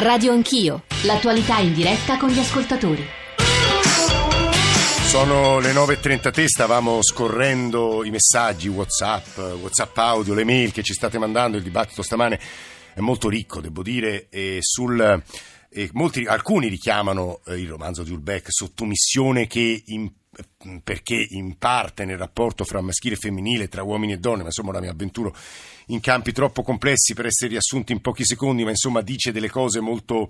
Radio Anch'io, l'attualità in diretta con gli ascoltatori. Sono le 9.30 stavamo scorrendo i messaggi, Whatsapp, Whatsapp audio, le mail che ci state mandando, il dibattito stamane è molto ricco, devo dire, e sul... E molti, alcuni richiamano eh, il romanzo di Ulbeck sottomissione che in perché in parte nel rapporto fra maschile e femminile, tra uomini e donne, ma insomma ora mi avventuro in campi troppo complessi per essere riassunti in pochi secondi, ma insomma dice delle cose molto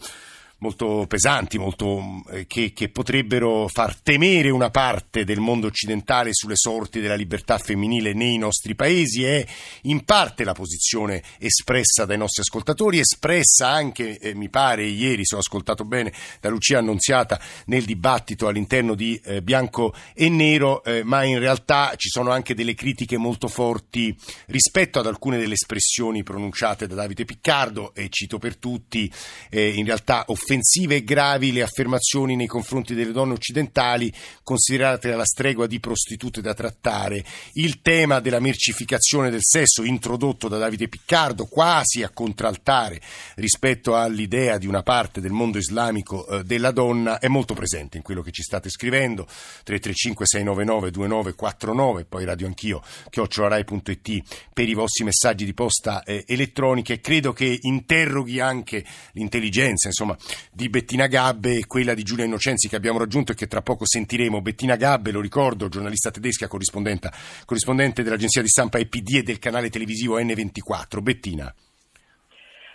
molto pesanti, molto, eh, che, che, potrebbero far temere una parte del mondo occidentale sulle sorti della libertà femminile nei nostri paesi. È in parte la posizione espressa dai nostri ascoltatori, espressa anche, eh, mi pare, ieri, se ho ascoltato bene, da Lucia Annunziata nel dibattito all'interno di eh, Bianco e Nero, eh, ma in realtà ci sono anche delle critiche molto forti rispetto ad alcune delle espressioni pronunciate da Davide Piccardo, e cito per tutti, eh, in realtà offensive offensive e gravi le affermazioni nei confronti delle donne occidentali considerate alla stregua di prostitute da trattare, il tema della mercificazione del sesso introdotto da Davide Piccardo quasi a contraltare rispetto all'idea di una parte del mondo islamico eh, della donna è molto presente in quello che ci state scrivendo. 335 699 2949 poi radio anch'io chiocciolarai.it per i vostri messaggi di posta eh, elettronica e credo che interroghi anche l'intelligenza insomma di Bettina Gabbe e quella di Giulia Innocenzi che abbiamo raggiunto e che tra poco sentiremo. Bettina Gabbe, lo ricordo, giornalista tedesca, corrispondente dell'agenzia di stampa EPD e del canale televisivo N24. Bettina.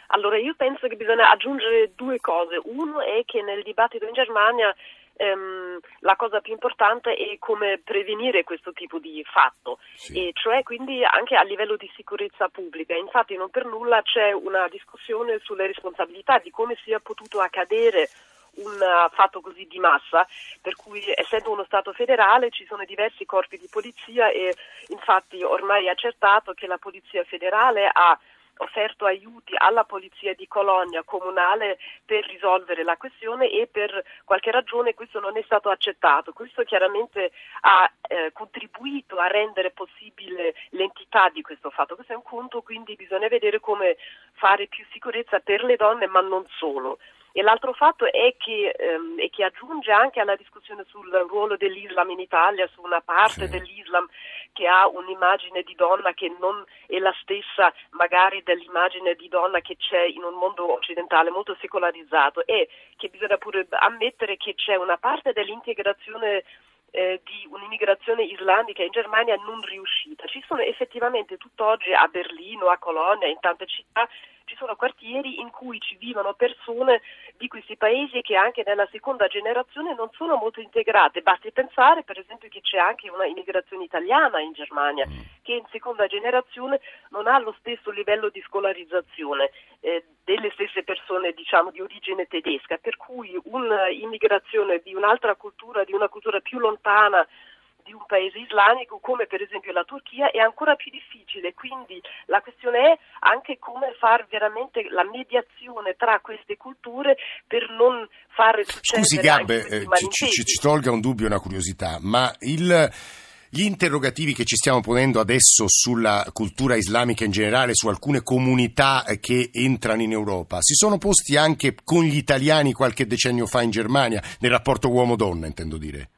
Allora, io penso che bisogna aggiungere due cose. Uno è che nel dibattito in Germania ehm, la cosa più importante è come prevenire questo tipo di fatto, sì. e cioè quindi anche a livello di sicurezza pubblica. Infatti non per nulla c'è una discussione sulle responsabilità di come sia potuto accadere un fatto così di massa, per cui essendo uno Stato federale ci sono diversi corpi di polizia e infatti ormai è accertato che la Polizia federale ha offerto aiuti alla polizia di Colonia comunale per risolvere la questione e per qualche ragione questo non è stato accettato. Questo chiaramente ha eh, contribuito a rendere possibile l'entità di questo fatto. Questo è un conto, quindi bisogna vedere come fare più sicurezza per le donne, ma non solo. E l'altro fatto è che, ehm, è che, aggiunge anche alla discussione sul ruolo dell'Islam in Italia, su una parte sì. dell'Islam che ha un'immagine di donna che non è la stessa magari dell'immagine di donna che c'è in un mondo occidentale molto secolarizzato e che bisogna pure ammettere che c'è una parte dell'integrazione eh, di un'immigrazione islamica in Germania non riuscita. Ci sono effettivamente tutt'oggi a Berlino, a Colonia, in tante città ci sono quartieri in cui ci vivono persone di questi paesi che anche nella seconda generazione non sono molto integrate. Basti pensare per esempio che c'è anche una immigrazione italiana in Germania mm. che in seconda generazione non ha lo stesso livello di scolarizzazione eh, delle stesse persone diciamo di origine tedesca, per cui un'immigrazione di un'altra cultura, di una cultura più lontana di un paese islamico come per esempio la Turchia è ancora più difficile, quindi la questione è anche come fare veramente la mediazione tra queste culture per non fare succedere Scusi Gabbe, eh, ci, ci, ci, tolga un dubbio e una curiosità, ma il... Gli interrogativi che ci stiamo ponendo adesso sulla cultura islamica in generale, su alcune comunità che entrano in Europa, si sono posti anche con gli italiani qualche decennio fa in Germania, nel rapporto uomo-donna, intendo dire?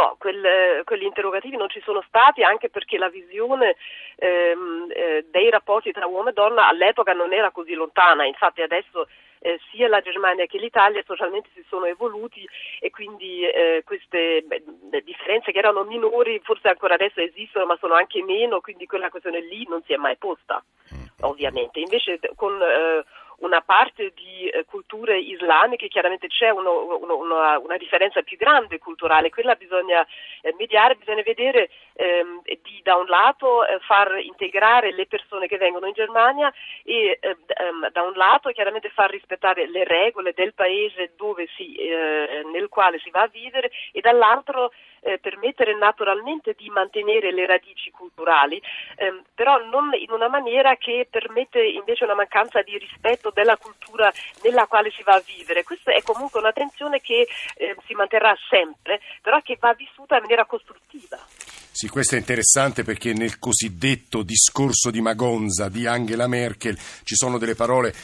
No, quel, quegli interrogativi non ci sono stati anche perché la visione ehm, eh, dei rapporti tra uomo e donna all'epoca non era così lontana, infatti adesso eh, sia la Germania che l'Italia socialmente si sono evoluti e quindi eh, queste beh, differenze che erano minori forse ancora adesso esistono ma sono anche meno, quindi quella questione lì non si è mai posta mm. ovviamente. Invece con eh, una parte di eh, culture islamiche, chiaramente c'è uno, uno, una, una, differenza più grande culturale, quella bisogna eh, mediare, bisogna vedere ehm, di da un lato eh, far integrare le persone che vengono in Germania e eh, ehm, da un lato chiaramente far rispettare le regole del paese si, eh, nel quale si va a vivere e dall'altro eh, permettere naturalmente di mantenere le radici culturali, ehm, però non in una maniera che permette invece una mancanza di rispetto della cultura nella quale si va a vivere. Questa è comunque una tensione che eh, si manterrà sempre, però che va vissuta in maniera costruttiva. Sì, questo è interessante perché nel cosiddetto discorso di Magonza di Angela Merkel ci sono delle parole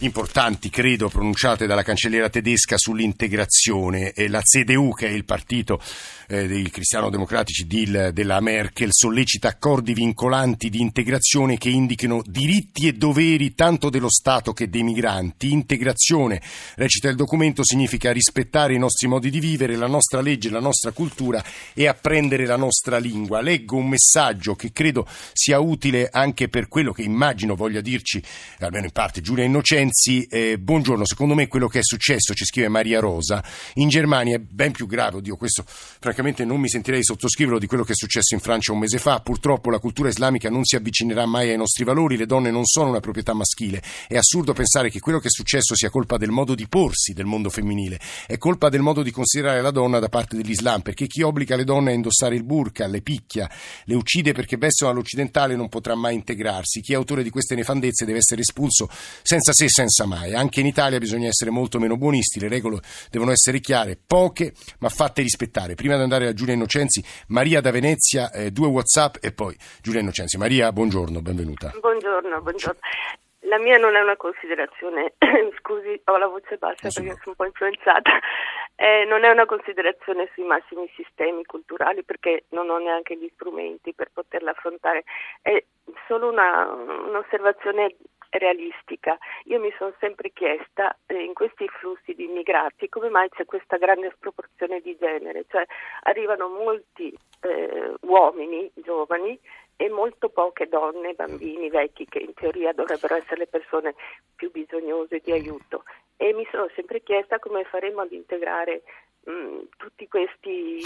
importanti, credo, pronunciate dalla cancelliera tedesca sull'integrazione. E la CDU, che è il partito eh, dei cristiano-democratici di, della Merkel, sollecita accordi vincolanti di integrazione che indichino diritti e doveri tanto dello Stato che dei migranti. Integrazione, recita il documento, significa rispettare i nostri modi di vivere, la nostra legge, la nostra cultura e apprendere la nostra lingua. Leggo un messaggio che credo sia utile anche per quello che immagino voglia dirci, almeno in parte, Giulia Innocenzi Renzi, eh, buongiorno, secondo me quello che è successo, ci scrive Maria Rosa, in Germania è ben più grave, oddio questo francamente non mi sentirei sottoscriverlo di quello che è successo in Francia un mese fa, purtroppo la cultura islamica non si avvicinerà mai ai nostri valori, le donne non sono una proprietà maschile, è assurdo pensare che quello che è successo sia colpa del modo di porsi del mondo femminile, è colpa del modo di considerare la donna da parte dell'Islam, perché chi obbliga le donne a indossare il burqa, le picchia, le uccide perché vestono all'occidentale non potrà mai integrarsi, chi è autore di queste nefandezze deve essere espulso senza sé senza mai. Anche in Italia bisogna essere molto meno buonisti, le regole devono essere chiare, poche ma fatte rispettare. Prima di andare a Giulia Innocenzi, Maria da Venezia, eh, due Whatsapp e poi Giulia Innocenzi. Maria, buongiorno, benvenuta. Buongiorno, buongiorno. La mia non è una considerazione, scusi, ho la voce bassa perché sono un po' influenzata, eh, non è una considerazione sui massimi sistemi culturali perché non ho neanche gli strumenti per poterla affrontare, è solo una, un'osservazione realistica. Io mi sono sempre chiesta eh, in questi flussi di immigrati come mai c'è questa grande sproporzione di genere, cioè arrivano molti eh, uomini giovani e molto poche donne, bambini, vecchi che in teoria dovrebbero essere le persone più bisognose di aiuto e mi sono sempre chiesta come faremo ad integrare mh, tutti questi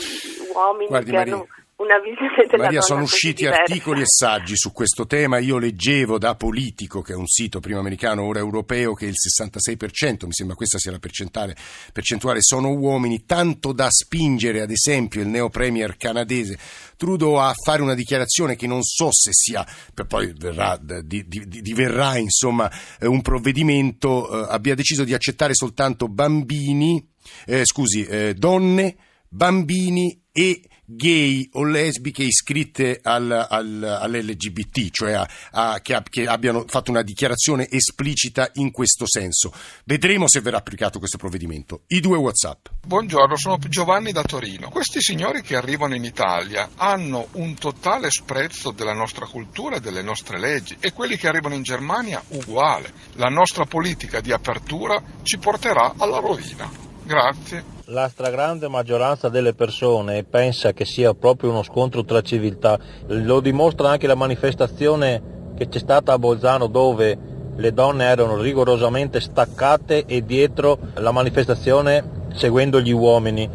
uomini Guardi, che Maria, hanno una visione della Maria, sono usciti diversa. articoli e saggi su questo tema. Io leggevo da Politico, che è un sito prima americano, ora europeo, che il 66%, mi sembra questa sia la percentuale, percentuale sono uomini, tanto da spingere, ad esempio, il neo premier canadese Trudeau a fare una dichiarazione che non so se sia, per poi verrà, di, di, di, diverrà insomma eh, un provvedimento, eh, abbia deciso di accettare soltanto bambini, eh, scusi, eh, donne, bambini e gay o lesbiche iscritte al, al, all'LGBT, cioè a, a, che, che, abbiano fatto una dichiarazione esplicita in questo senso. Vedremo se verrà applicato questo provvedimento. I due WhatsApp. Buongiorno, sono Giovanni da Torino. Questi signori che arrivano in Italia hanno un totale sprezzo della nostra cultura e delle nostre leggi e quelli che arrivano in Germania uguale. La nostra politica di apertura ci porterà alla rovina. Grazie. La stragrande maggioranza delle persone pensa che sia proprio uno scontro tra civiltà, lo dimostra anche la manifestazione che c'è stata a Bolzano dove le donne erano rigorosamente staccate e dietro la manifestazione seguendo gli uomini.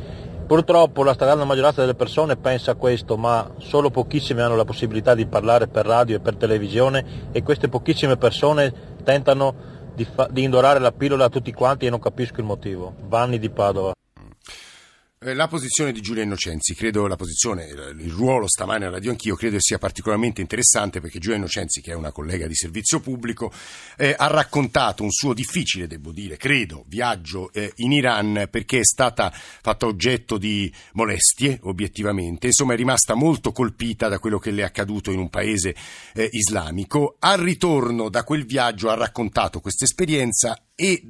Purtroppo la stragrande maggioranza delle persone pensa questo, ma solo pochissime hanno la possibilità di parlare per radio e per televisione e queste pochissime persone tentano di, fa- di indorare la pillola a tutti quanti e non capisco il motivo. Vanni di Padova. Eh, La posizione di Giulia Innocenzi, credo la posizione, il ruolo stamane a Radio Anch'io, credo sia particolarmente interessante perché Giulia Innocenzi, che è una collega di servizio pubblico, eh, ha raccontato un suo difficile, devo dire, credo, viaggio eh, in Iran perché è stata fatta oggetto di molestie, obiettivamente, insomma è rimasta molto colpita da quello che le è accaduto in un paese eh, islamico. Al ritorno da quel viaggio ha raccontato questa esperienza e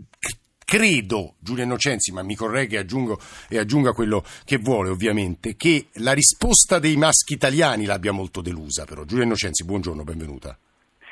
Credo, Giulia Innocenzi, ma mi corregga e, aggiunga quello che vuole ovviamente, che la risposta dei maschi italiani l'abbia molto delusa però. Giulia Innocenzi, buongiorno, benvenuta.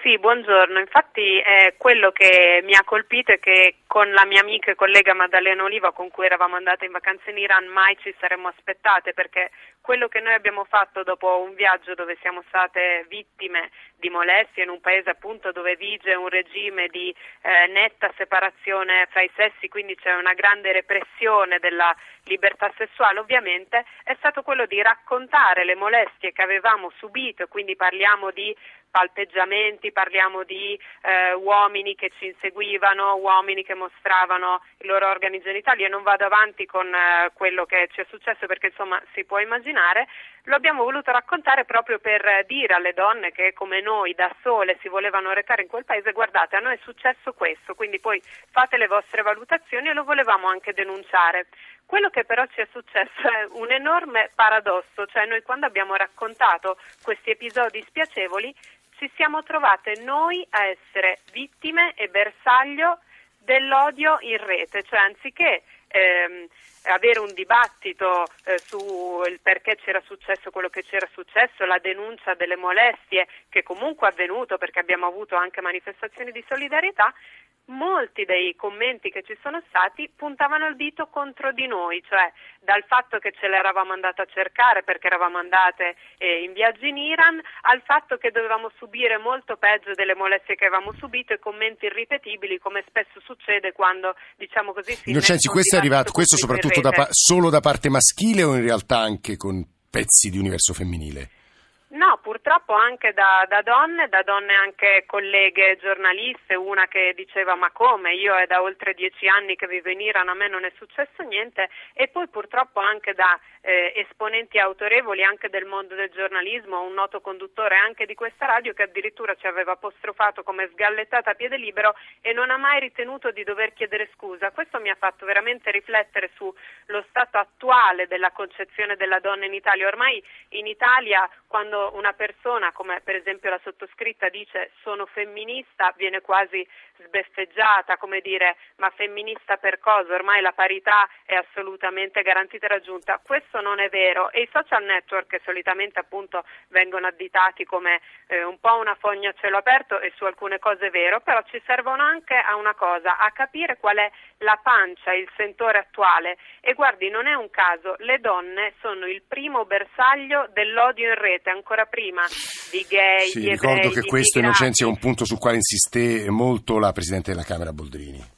Sì, buongiorno. Infatti eh, quello che mi ha colpito è che con la mia amica e collega Maddalena Oliva con cui eravamo andate in vacanza in Iran mai ci saremmo aspettate perché quello che noi abbiamo fatto dopo un viaggio dove siamo state vittime di molestie in un paese appunto dove vige un regime di eh, netta separazione fra i sessi, quindi c'è una grande repressione della libertà sessuale, ovviamente è stato quello di raccontare le molestie che avevamo subito, quindi parliamo di palpeggiamenti, parliamo di eh, uomini che ci inseguivano, uomini che mostravano i loro organi genitali e non vado avanti con eh, quello che ci è successo perché insomma si può immaginare, lo abbiamo voluto raccontare proprio per dire alle donne che come noi da sole si volevano recare in quel paese, guardate a noi è successo questo, quindi poi fate le vostre valutazioni e lo volevamo anche denunciare. Quello che però ci è successo è un enorme paradosso, cioè noi quando abbiamo raccontato questi episodi spiacevoli ci siamo trovate noi a essere vittime e bersaglio dell'odio in rete, cioè anziché ehm, avere un dibattito eh, sul perché c'era successo quello che c'era successo, la denuncia delle molestie che comunque è avvenuto perché abbiamo avuto anche manifestazioni di solidarietà, molti dei commenti che ci sono stati puntavano il dito contro di noi, cioè dal fatto che ce l'eravamo andata a cercare perché eravamo andate eh, in viaggio in Iran, al fatto che dovevamo subire molto peggio delle molestie che avevamo subito e commenti irripetibili come spesso succede quando diciamo così si Innocenzi, questo è arrivato, questo soprattutto da, solo da parte maschile o in realtà anche con pezzi di universo femminile? No, purtroppo anche da, da, donne, da donne anche colleghe giornaliste, una che diceva ma come, io è da oltre dieci anni che vivo in Iran, a me non è successo niente e poi purtroppo anche da eh, esponenti autorevoli anche del mondo del giornalismo, un noto conduttore anche di questa radio che addirittura ci aveva apostrofato come sgallettata a piede libero e non ha mai ritenuto di dover chiedere scusa. Questo mi ha fatto veramente riflettere sullo stato attuale della concezione della donna in Italia. Ormai in Italia quando una persona, come per esempio la sottoscritta, dice sono femminista, viene quasi sbeffeggiata, come dire ma femminista per cosa? Ormai la parità è assolutamente garantita e raggiunta. Questo non è vero e i social network che solitamente appunto vengono additati come eh, un po' una fogna a cielo aperto e su alcune cose è vero, però ci servono anche a una cosa, a capire qual è la pancia, il sentore attuale e guardi non è un caso, le donne sono il primo bersaglio dell'odio in rete, ancora prima di gay, sì, di ricordo ebrei, che di questo. Innocenzi è un punto sul quale insiste molto la Presidente della Camera Boldrini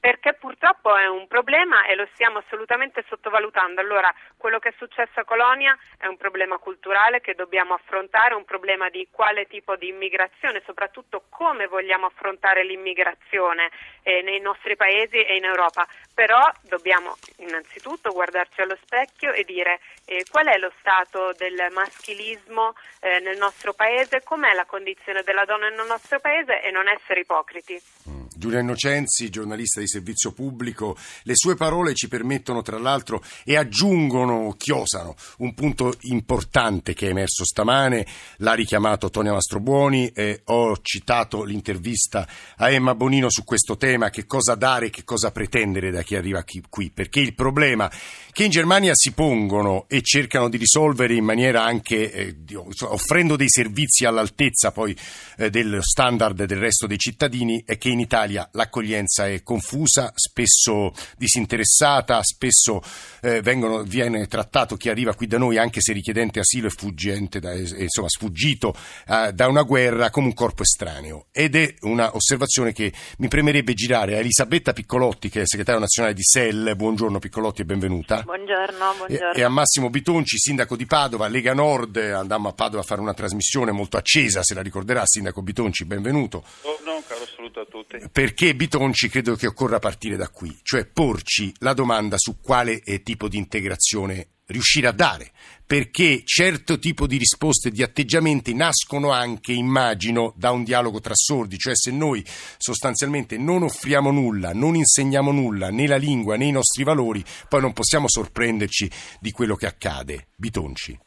perché purtroppo è un problema e lo stiamo assolutamente sottovalutando. Allora, quello che è successo a Colonia è un problema culturale che dobbiamo affrontare, un problema di quale tipo di immigrazione, soprattutto come vogliamo affrontare l'immigrazione eh, nei nostri paesi e in Europa. Però dobbiamo innanzitutto guardarci allo specchio e dire eh, qual è lo stato del maschilismo eh, nel nostro paese, com'è la condizione della donna nel nostro paese e non essere ipocriti. Giulia Innocenzi, giornalista di servizio pubblico, le sue parole ci permettono tra l'altro e aggiungono, chiosano, un punto importante che è emerso stamane, l'ha richiamato Tonia Mastrobuoni, eh, ho citato l'intervista a Emma Bonino su questo tema, che cosa dare, che cosa pretendere da chi arriva qui, perché il problema che in Germania si pongono e cercano di risolvere in maniera anche eh, offrendo dei servizi all'altezza poi eh, del standard del resto dei cittadini è che in Italia l'accoglienza è confusa, spesso disinteressata, spesso eh, vengono, viene trattato chi arriva qui da noi, anche se richiedente asilo e fuggente, da, insomma sfuggito eh, da una guerra, come un corpo estraneo. Ed è una osservazione che mi premerebbe girare a Elisabetta Piccolotti, che è segretaria nazionale di SEL. Buongiorno Piccolotti e benvenuta. Buongiorno, buongiorno. E, e a Massimo Bitonci, sindaco di Padova, Lega Nord. Andammo a Padova a fare una trasmissione molto accesa, se la ricorderà, sindaco Bitonci, benvenuto. Buongiorno, caro saluto a tutti. Perché Bitonci credo che occorra partire da qui, cioè porci la domanda su quale eh, tipo di integrazione riuscire a dare, perché certo tipo di risposte e di atteggiamenti nascono anche, immagino, da un dialogo tra sordi, cioè se noi sostanzialmente non offriamo nulla, non insegniamo nulla, né la lingua né i nostri valori, poi non possiamo sorprenderci di quello che accade. Bitonci.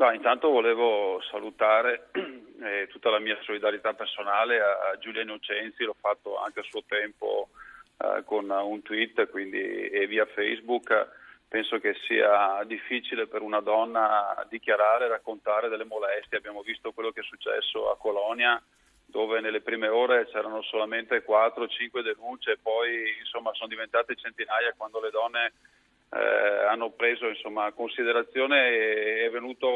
No, intanto volevo salutare eh, tutta la mia solidarietà personale a, a Giulia Innocenzi, l'ho fatto anche a suo tempo eh, con un tweet quindi, e via Facebook. Penso che sia difficile per una donna dichiarare e raccontare delle molestie. Abbiamo visto quello che è successo a Colonia, dove nelle prime ore c'erano solamente 4-5 denunce, poi insomma, sono diventate centinaia quando le donne eh, hanno preso insomma, considerazione e è venuto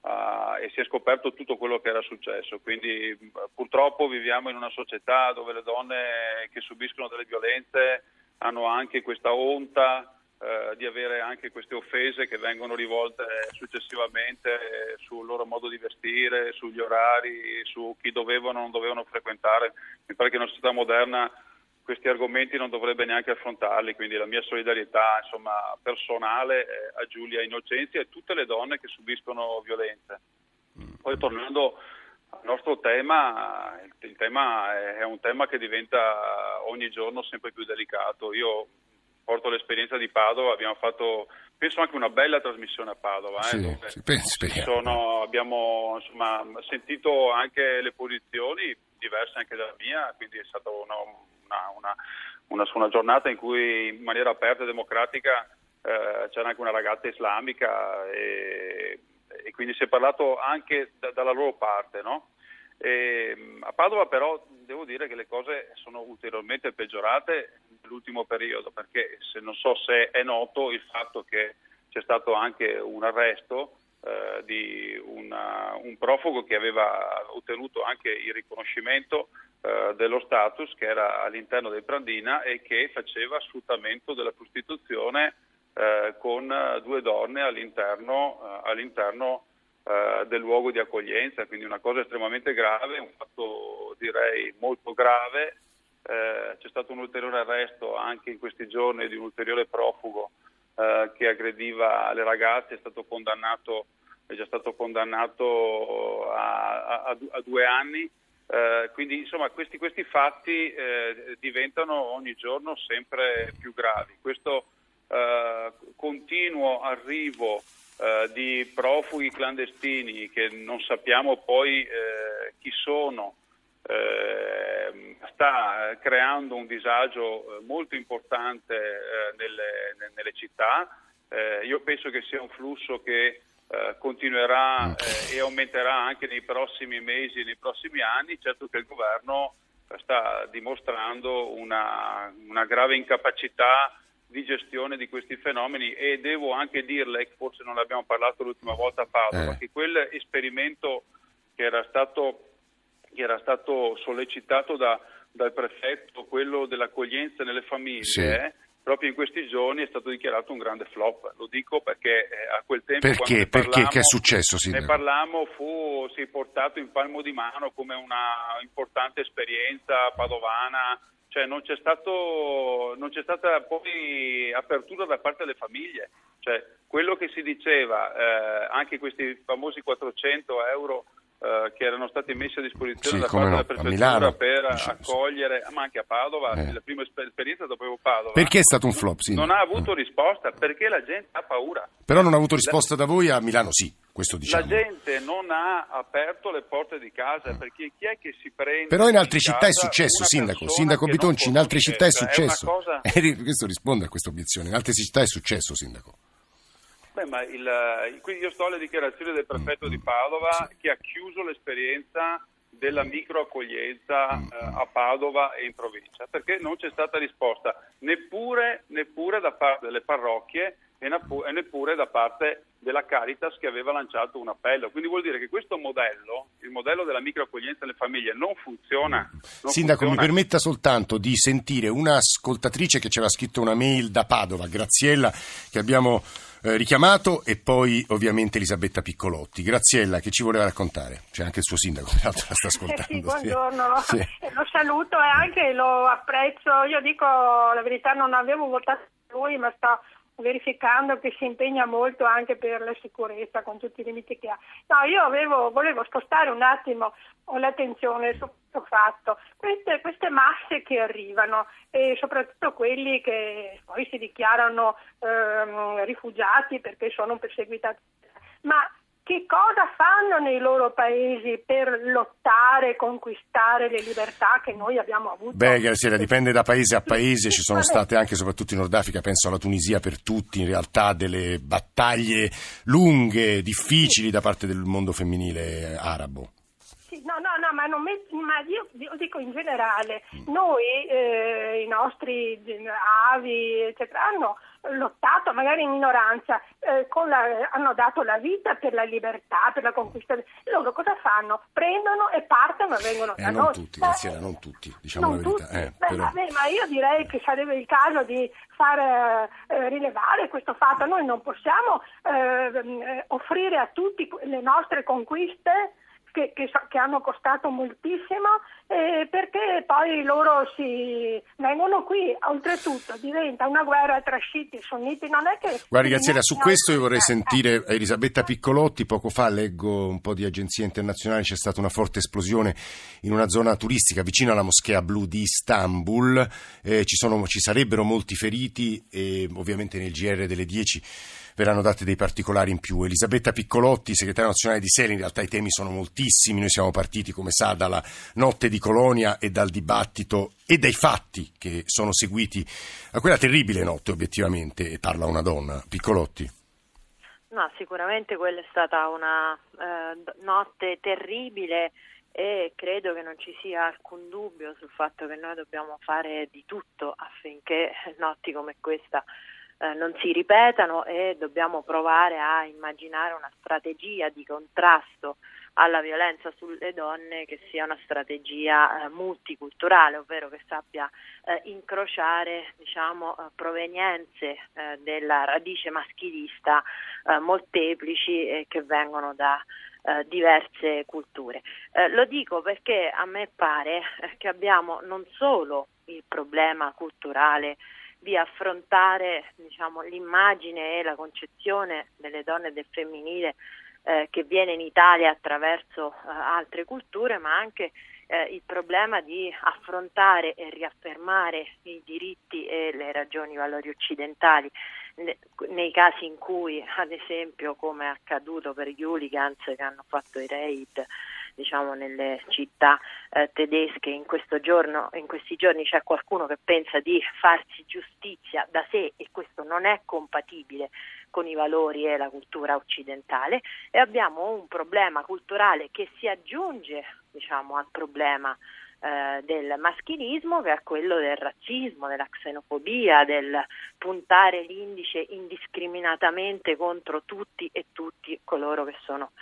uh, e si è scoperto tutto quello che era successo. Quindi purtroppo viviamo in una società dove le donne che subiscono delle violenze hanno anche questa onta uh, di avere anche queste offese che vengono rivolte successivamente sul loro modo di vestire, sugli orari, su chi dovevano o non dovevano frequentare. Mi pare che in una società moderna questi argomenti non dovrebbe neanche affrontarli, quindi la mia solidarietà insomma, personale a Giulia Innocenzi e a tutte le donne che subiscono violenze. Poi tornando al nostro tema, il tema è un tema che diventa ogni giorno sempre più delicato. Io porto l'esperienza di Padova, abbiamo fatto penso anche una bella trasmissione a Padova. Sì, eh, sì, penso, sono, abbiamo insomma, sentito anche le posizioni diverse anche dalla mia, quindi è stata una, una, una, una giornata in cui in maniera aperta e democratica eh, c'era anche una ragazza islamica e, e quindi si è parlato anche da, dalla loro parte. No? E, a Padova però devo dire che le cose sono ulteriormente peggiorate nell'ultimo periodo perché se non so se è noto il fatto che c'è stato anche un arresto eh, di una, un profugo che aveva ottenuto anche il riconoscimento eh, dello status che era all'interno del Brandina e che faceva sfruttamento della prostituzione eh, con due donne all'interno, eh, all'interno del luogo di accoglienza, quindi una cosa estremamente grave, un fatto direi molto grave. C'è stato un ulteriore arresto anche in questi giorni di un ulteriore profugo che aggrediva le ragazze, è stato condannato, è già stato condannato a, a, a due anni. Eh, quindi insomma questi, questi fatti eh, diventano ogni giorno sempre più gravi. Questo eh, continuo arrivo eh, di profughi clandestini che non sappiamo poi eh, chi sono eh, sta creando un disagio molto importante nelle, nelle, città. Io penso che sia un flusso che continuerà e aumenterà anche nei prossimi mesi e nei prossimi anni. Certo che il governo sta dimostrando una, una grave incapacità di gestione di questi fenomeni e devo anche dirle, forse non l'abbiamo parlato l'ultima volta a Padova, eh. che quel esperimento che era stato, che era stato sollecitato da, dal prefetto, quello dell'accoglienza nelle famiglie, sì. Proprio in questi giorni è stato dichiarato un grande flop. Lo dico perché eh, a quel tempo... Perché? Perché? Che è successo? Sindaco? Ne parlammo, fu, si è portato in palmo di mano come una importante esperienza padovana cioè non c'è, stato, non c'è, stata poi apertura da parte delle famiglie. Cioè, quello che si diceva, eh, anche questi famosi 400 euro eh, che erano stati messi a disposizione sì, da parte no, della prefettura per accogliere, ma anche a Padova, eh. la prima esperienza dopo Padova. Perché è stato un flop? Sì. Non ha avuto risposta, perché la gente ha paura. Però non ha avuto risposta da voi a Milano, sì. Diciamo. La gente non ha aperto le porte di casa perché chi è che si prende. Però in altre città è successo, Sindaco. Sindaco Bitonci, in altre città è successo. Cosa... questo risponde a questa obiezione. In altre città è successo, Sindaco. Beh, ma il, quindi io sto alle dichiarazioni del prefetto di Padova che ha chiuso l'esperienza della microaccoglienza eh, a Padova e in provincia, perché non c'è stata risposta neppure, neppure da parte delle parrocchie e neppure da parte della Caritas che aveva lanciato un appello. Quindi vuol dire che questo modello, il modello della microaccoglienza delle famiglie, non funziona. Non Sindaco, funziona. mi permetta soltanto di sentire un'ascoltatrice che ci aveva scritto una mail da Padova, Graziella, che abbiamo eh, richiamato, e poi ovviamente Elisabetta Piccolotti. Graziella, che ci voleva raccontare? C'è anche il suo sindaco, peraltro la sta ascoltando. Eh sì, buongiorno, sì. lo saluto e anche lo apprezzo. Io dico la verità, non avevo votato lui, ma sto verificando che si impegna molto anche per la sicurezza con tutti i limiti che ha. No, io avevo, volevo spostare un attimo l'attenzione su questo fatto, queste, queste masse che arrivano e soprattutto quelli che poi si dichiarano ehm, rifugiati perché sono perseguitati, ma che cosa fanno nei loro paesi per lottare conquistare le libertà che noi abbiamo avuto? Beh, Graziella, dipende da paese a paese, ci sono state anche, soprattutto in Nord Africa, penso alla Tunisia per tutti, in realtà delle battaglie lunghe, difficili da parte del mondo femminile arabo. No, no, no, ma, met- ma io, io, dico in generale, noi, eh, i nostri avi, eccetera, hanno lottato, magari in minoranza, eh, la, hanno dato la vita per la libertà, per la conquista. Loro cosa fanno? Prendono e partono e vengono eh, da non noi. Tutti, Graziella, non tutti, diciamo non la verità. Eh, Beh, però... vabbè, ma io direi che sarebbe il caso di far eh, rilevare questo fatto. Noi non possiamo eh, offrire a tutti le nostre conquiste che, che, che, hanno costato moltissimo eh, perché poi loro si vengono qui, oltretutto diventa una guerra tra sciiti e sunniti, non è che... Guardi Graziella, su questo io vorrei sentire Elisabetta Piccolotti, poco fa leggo un po' di agenzie internazionali, c'è stata una forte esplosione in una zona turistica vicino alla moschea blu di Istanbul, eh, ci, sono, ci sarebbero molti feriti e ovviamente nel GR delle 10 verranno dati dei particolari in più. Elisabetta Piccolotti, segretaria nazionale di Seli, in realtà i temi sono moltissimi, noi siamo partiti, come sa, dalla notte di Colonia e dal dibattito e dai fatti che sono seguiti a quella terribile notte, obiettivamente, e parla una donna. Piccolotti. No, sicuramente quella è stata una eh, notte terribile e credo che non ci sia alcun dubbio sul fatto che noi dobbiamo fare di tutto affinché notti come questa eh, non si ripetano e dobbiamo provare a immaginare una strategia di contrasto alla violenza sulle donne che sia una strategia eh, multiculturale, ovvero che sappia eh, incrociare diciamo, eh, provenienze eh, della radice maschilista eh, molteplici che vengono da diverse culture. Lo dico perché a me pare che abbiamo non solo il problema culturale di affrontare diciamo, l'immagine e la concezione delle donne e del femminile eh, che viene in Italia attraverso eh, altre culture, ma anche eh, il problema di affrontare e riaffermare i diritti e le ragioni valori occidentali. Nei casi in cui, ad esempio, come è accaduto per gli hooligans che hanno fatto i raid diciamo, nelle città eh, tedesche in, giorno, in, questi giorni c'è qualcuno che pensa di farsi giustizia da sé e questo non è compatibile con i valori e la cultura occidentale. E abbiamo un problema culturale che si aggiunge diciamo, al problema eh, del maschilismo che è quello del razzismo, della xenofobia, del puntare l'indice indiscriminatamente contro tutti e tutti coloro che sono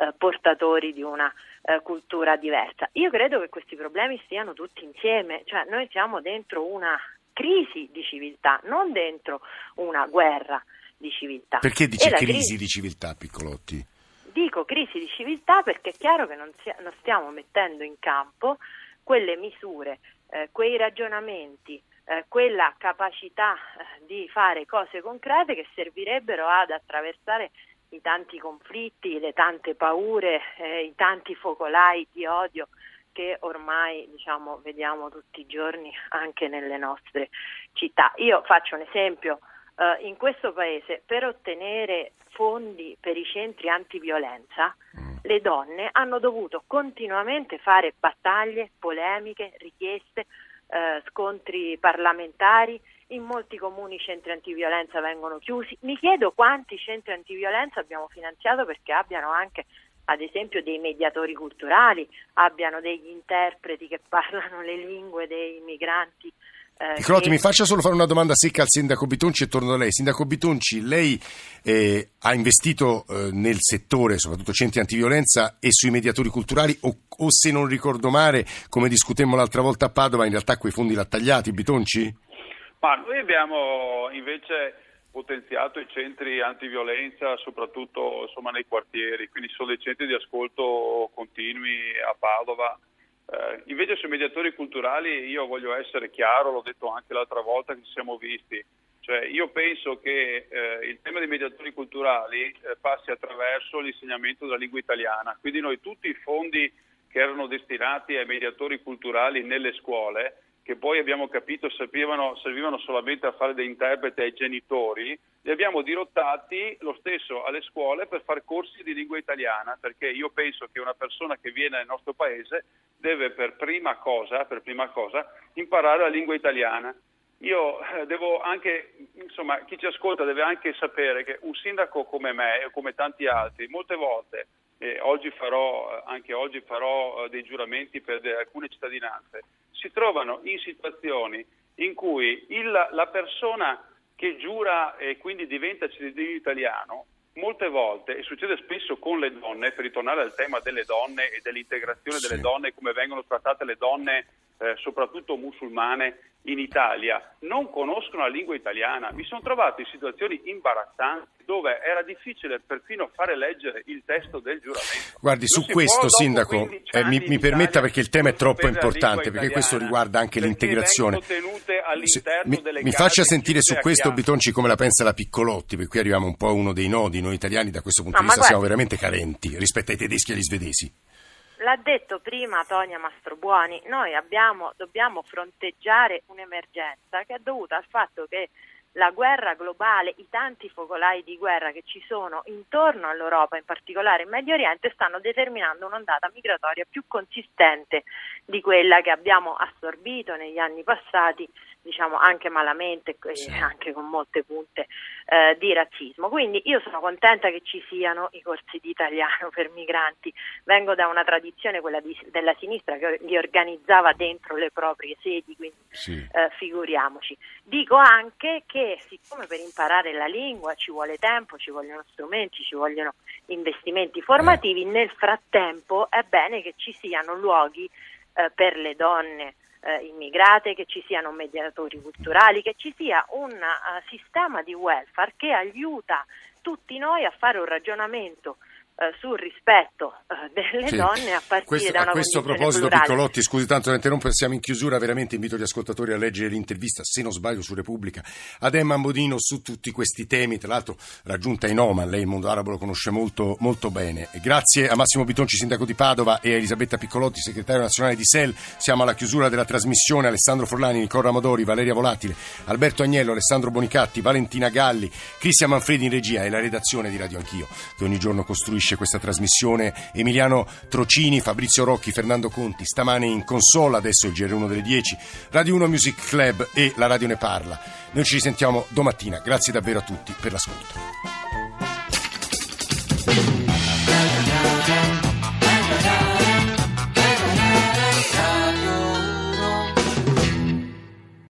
eh, portatori di una eh, cultura diversa. Io credo che questi problemi stiano tutti insieme, cioè noi siamo dentro una crisi di civiltà, non dentro una guerra di civiltà. Perché dice crisi, crisi di civiltà, Piccolotti? Dico crisi di civiltà perché è chiaro che non, sia, non stiamo mettendo in campo quelle misure, eh, quei ragionamenti, eh, quella capacità eh, di fare cose concrete che servirebbero ad attraversare i tanti conflitti, le tante paure, eh, i tanti focolai di odio che ormai diciamo, vediamo tutti i giorni anche nelle nostre città. Io faccio un esempio, eh, in questo paese per ottenere fondi per i centri antiviolenza mm. le donne hanno dovuto continuamente fare battaglie, polemiche, richieste, eh, scontri parlamentari. In molti comuni i centri antiviolenza vengono chiusi. Mi chiedo quanti centri antiviolenza abbiamo finanziato perché abbiano anche ad esempio dei mediatori culturali, abbiano degli interpreti che parlano le lingue dei migranti eh, che... mi faccia solo fare una domanda secca al sindaco Bitonci e torno da lei. Sindaco Bitonci, lei eh, ha investito eh, nel settore, soprattutto centri antiviolenza e sui mediatori culturali o, o, se non ricordo male, come discutemmo l'altra volta a Padova, in realtà quei fondi l'ha tagliati, Bitonci? Ma noi abbiamo invece potenziato i centri antiviolenza soprattutto insomma, nei quartieri, quindi sono dei centri di ascolto continui a Padova. Eh, invece sui mediatori culturali io voglio essere chiaro, l'ho detto anche l'altra volta che ci siamo visti, cioè, io penso che eh, il tema dei mediatori culturali eh, passi attraverso l'insegnamento della lingua italiana, quindi noi tutti i fondi che erano destinati ai mediatori culturali nelle scuole che poi abbiamo capito servivano, servivano solamente a fare dei interpreti ai genitori, li abbiamo dirottati lo stesso alle scuole per fare corsi di lingua italiana, perché io penso che una persona che viene nel nostro paese deve per prima cosa, per prima cosa imparare la lingua italiana. Io eh, devo anche, insomma, chi ci ascolta deve anche sapere che un sindaco come me e come tanti altri, molte volte, oggi farò, anche oggi farò eh, dei giuramenti per alcune cittadinanze, si trovano in situazioni in cui il, la persona che giura e quindi diventa cittadino italiano, molte volte, e succede spesso con le donne, per ritornare al tema delle donne e dell'integrazione sì. delle donne, come vengono trattate le donne, eh, soprattutto musulmane, in Italia non conoscono la lingua italiana. Mi sono trovato in situazioni imbarazzanti dove era difficile perfino fare leggere il testo del giuramento. Guardi, non su questo, Sindaco, eh, mi, mi permetta perché il tema è troppo importante, perché questo riguarda anche l'integrazione. Mi, mi faccia sentire su questo, Bitonci, come la pensa la Piccolotti, perché qui arriviamo un po' a uno dei nodi. Noi italiani da questo punto no, di vista siamo veramente carenti rispetto ai tedeschi e agli svedesi. L'ha detto prima Tonia Mastrobuoni, noi abbiamo, dobbiamo fronteggiare un'emergenza che è dovuta al fatto che la guerra globale, i tanti focolai di guerra che ci sono intorno all'Europa, in particolare in Medio Oriente, stanno determinando un'ondata migratoria più consistente di quella che abbiamo assorbito negli anni passati diciamo anche malamente e sì. anche con molte punte eh, di razzismo. Quindi io sono contenta che ci siano i corsi di italiano per migranti. Vengo da una tradizione, quella di, della sinistra, che li organizzava dentro le proprie sedi, quindi sì. eh, figuriamoci. Dico anche che siccome per imparare la lingua ci vuole tempo, ci vogliono strumenti, ci vogliono investimenti formativi, eh. nel frattempo è bene che ci siano luoghi eh, per le donne eh, immigrate, che ci siano mediatori culturali, che ci sia un uh, sistema di welfare che aiuta tutti noi a fare un ragionamento eh, sul rispetto eh, delle sì. donne a partire questo, da una A questo proposito, plurale. Piccolotti, scusi tanto da interrompere, siamo in chiusura, veramente invito gli ascoltatori a leggere l'intervista, se non sbaglio, su Repubblica, ad Emma Modino su tutti questi temi, tra l'altro raggiunta in Oman, lei il mondo arabo lo conosce molto, molto bene. Grazie a Massimo Bitonci, sindaco di Padova, e a Elisabetta Piccolotti, segretario nazionale di SEL, siamo alla chiusura della trasmissione, Alessandro Forlani, Nicola Amadori, Valeria Volatile, Alberto Agnello, Alessandro Bonicatti, Valentina Galli, Cristian Manfredi in regia e la redazione di Radio Anch'io, che ogni giorno costruisce questa trasmissione Emiliano Trocini, Fabrizio Rocchi, Fernando Conti, stamane in console, adesso il GR1 delle 10, Radio 1 Music Club e la Radio ne parla. Noi ci risentiamo domattina, grazie davvero a tutti per l'ascolto.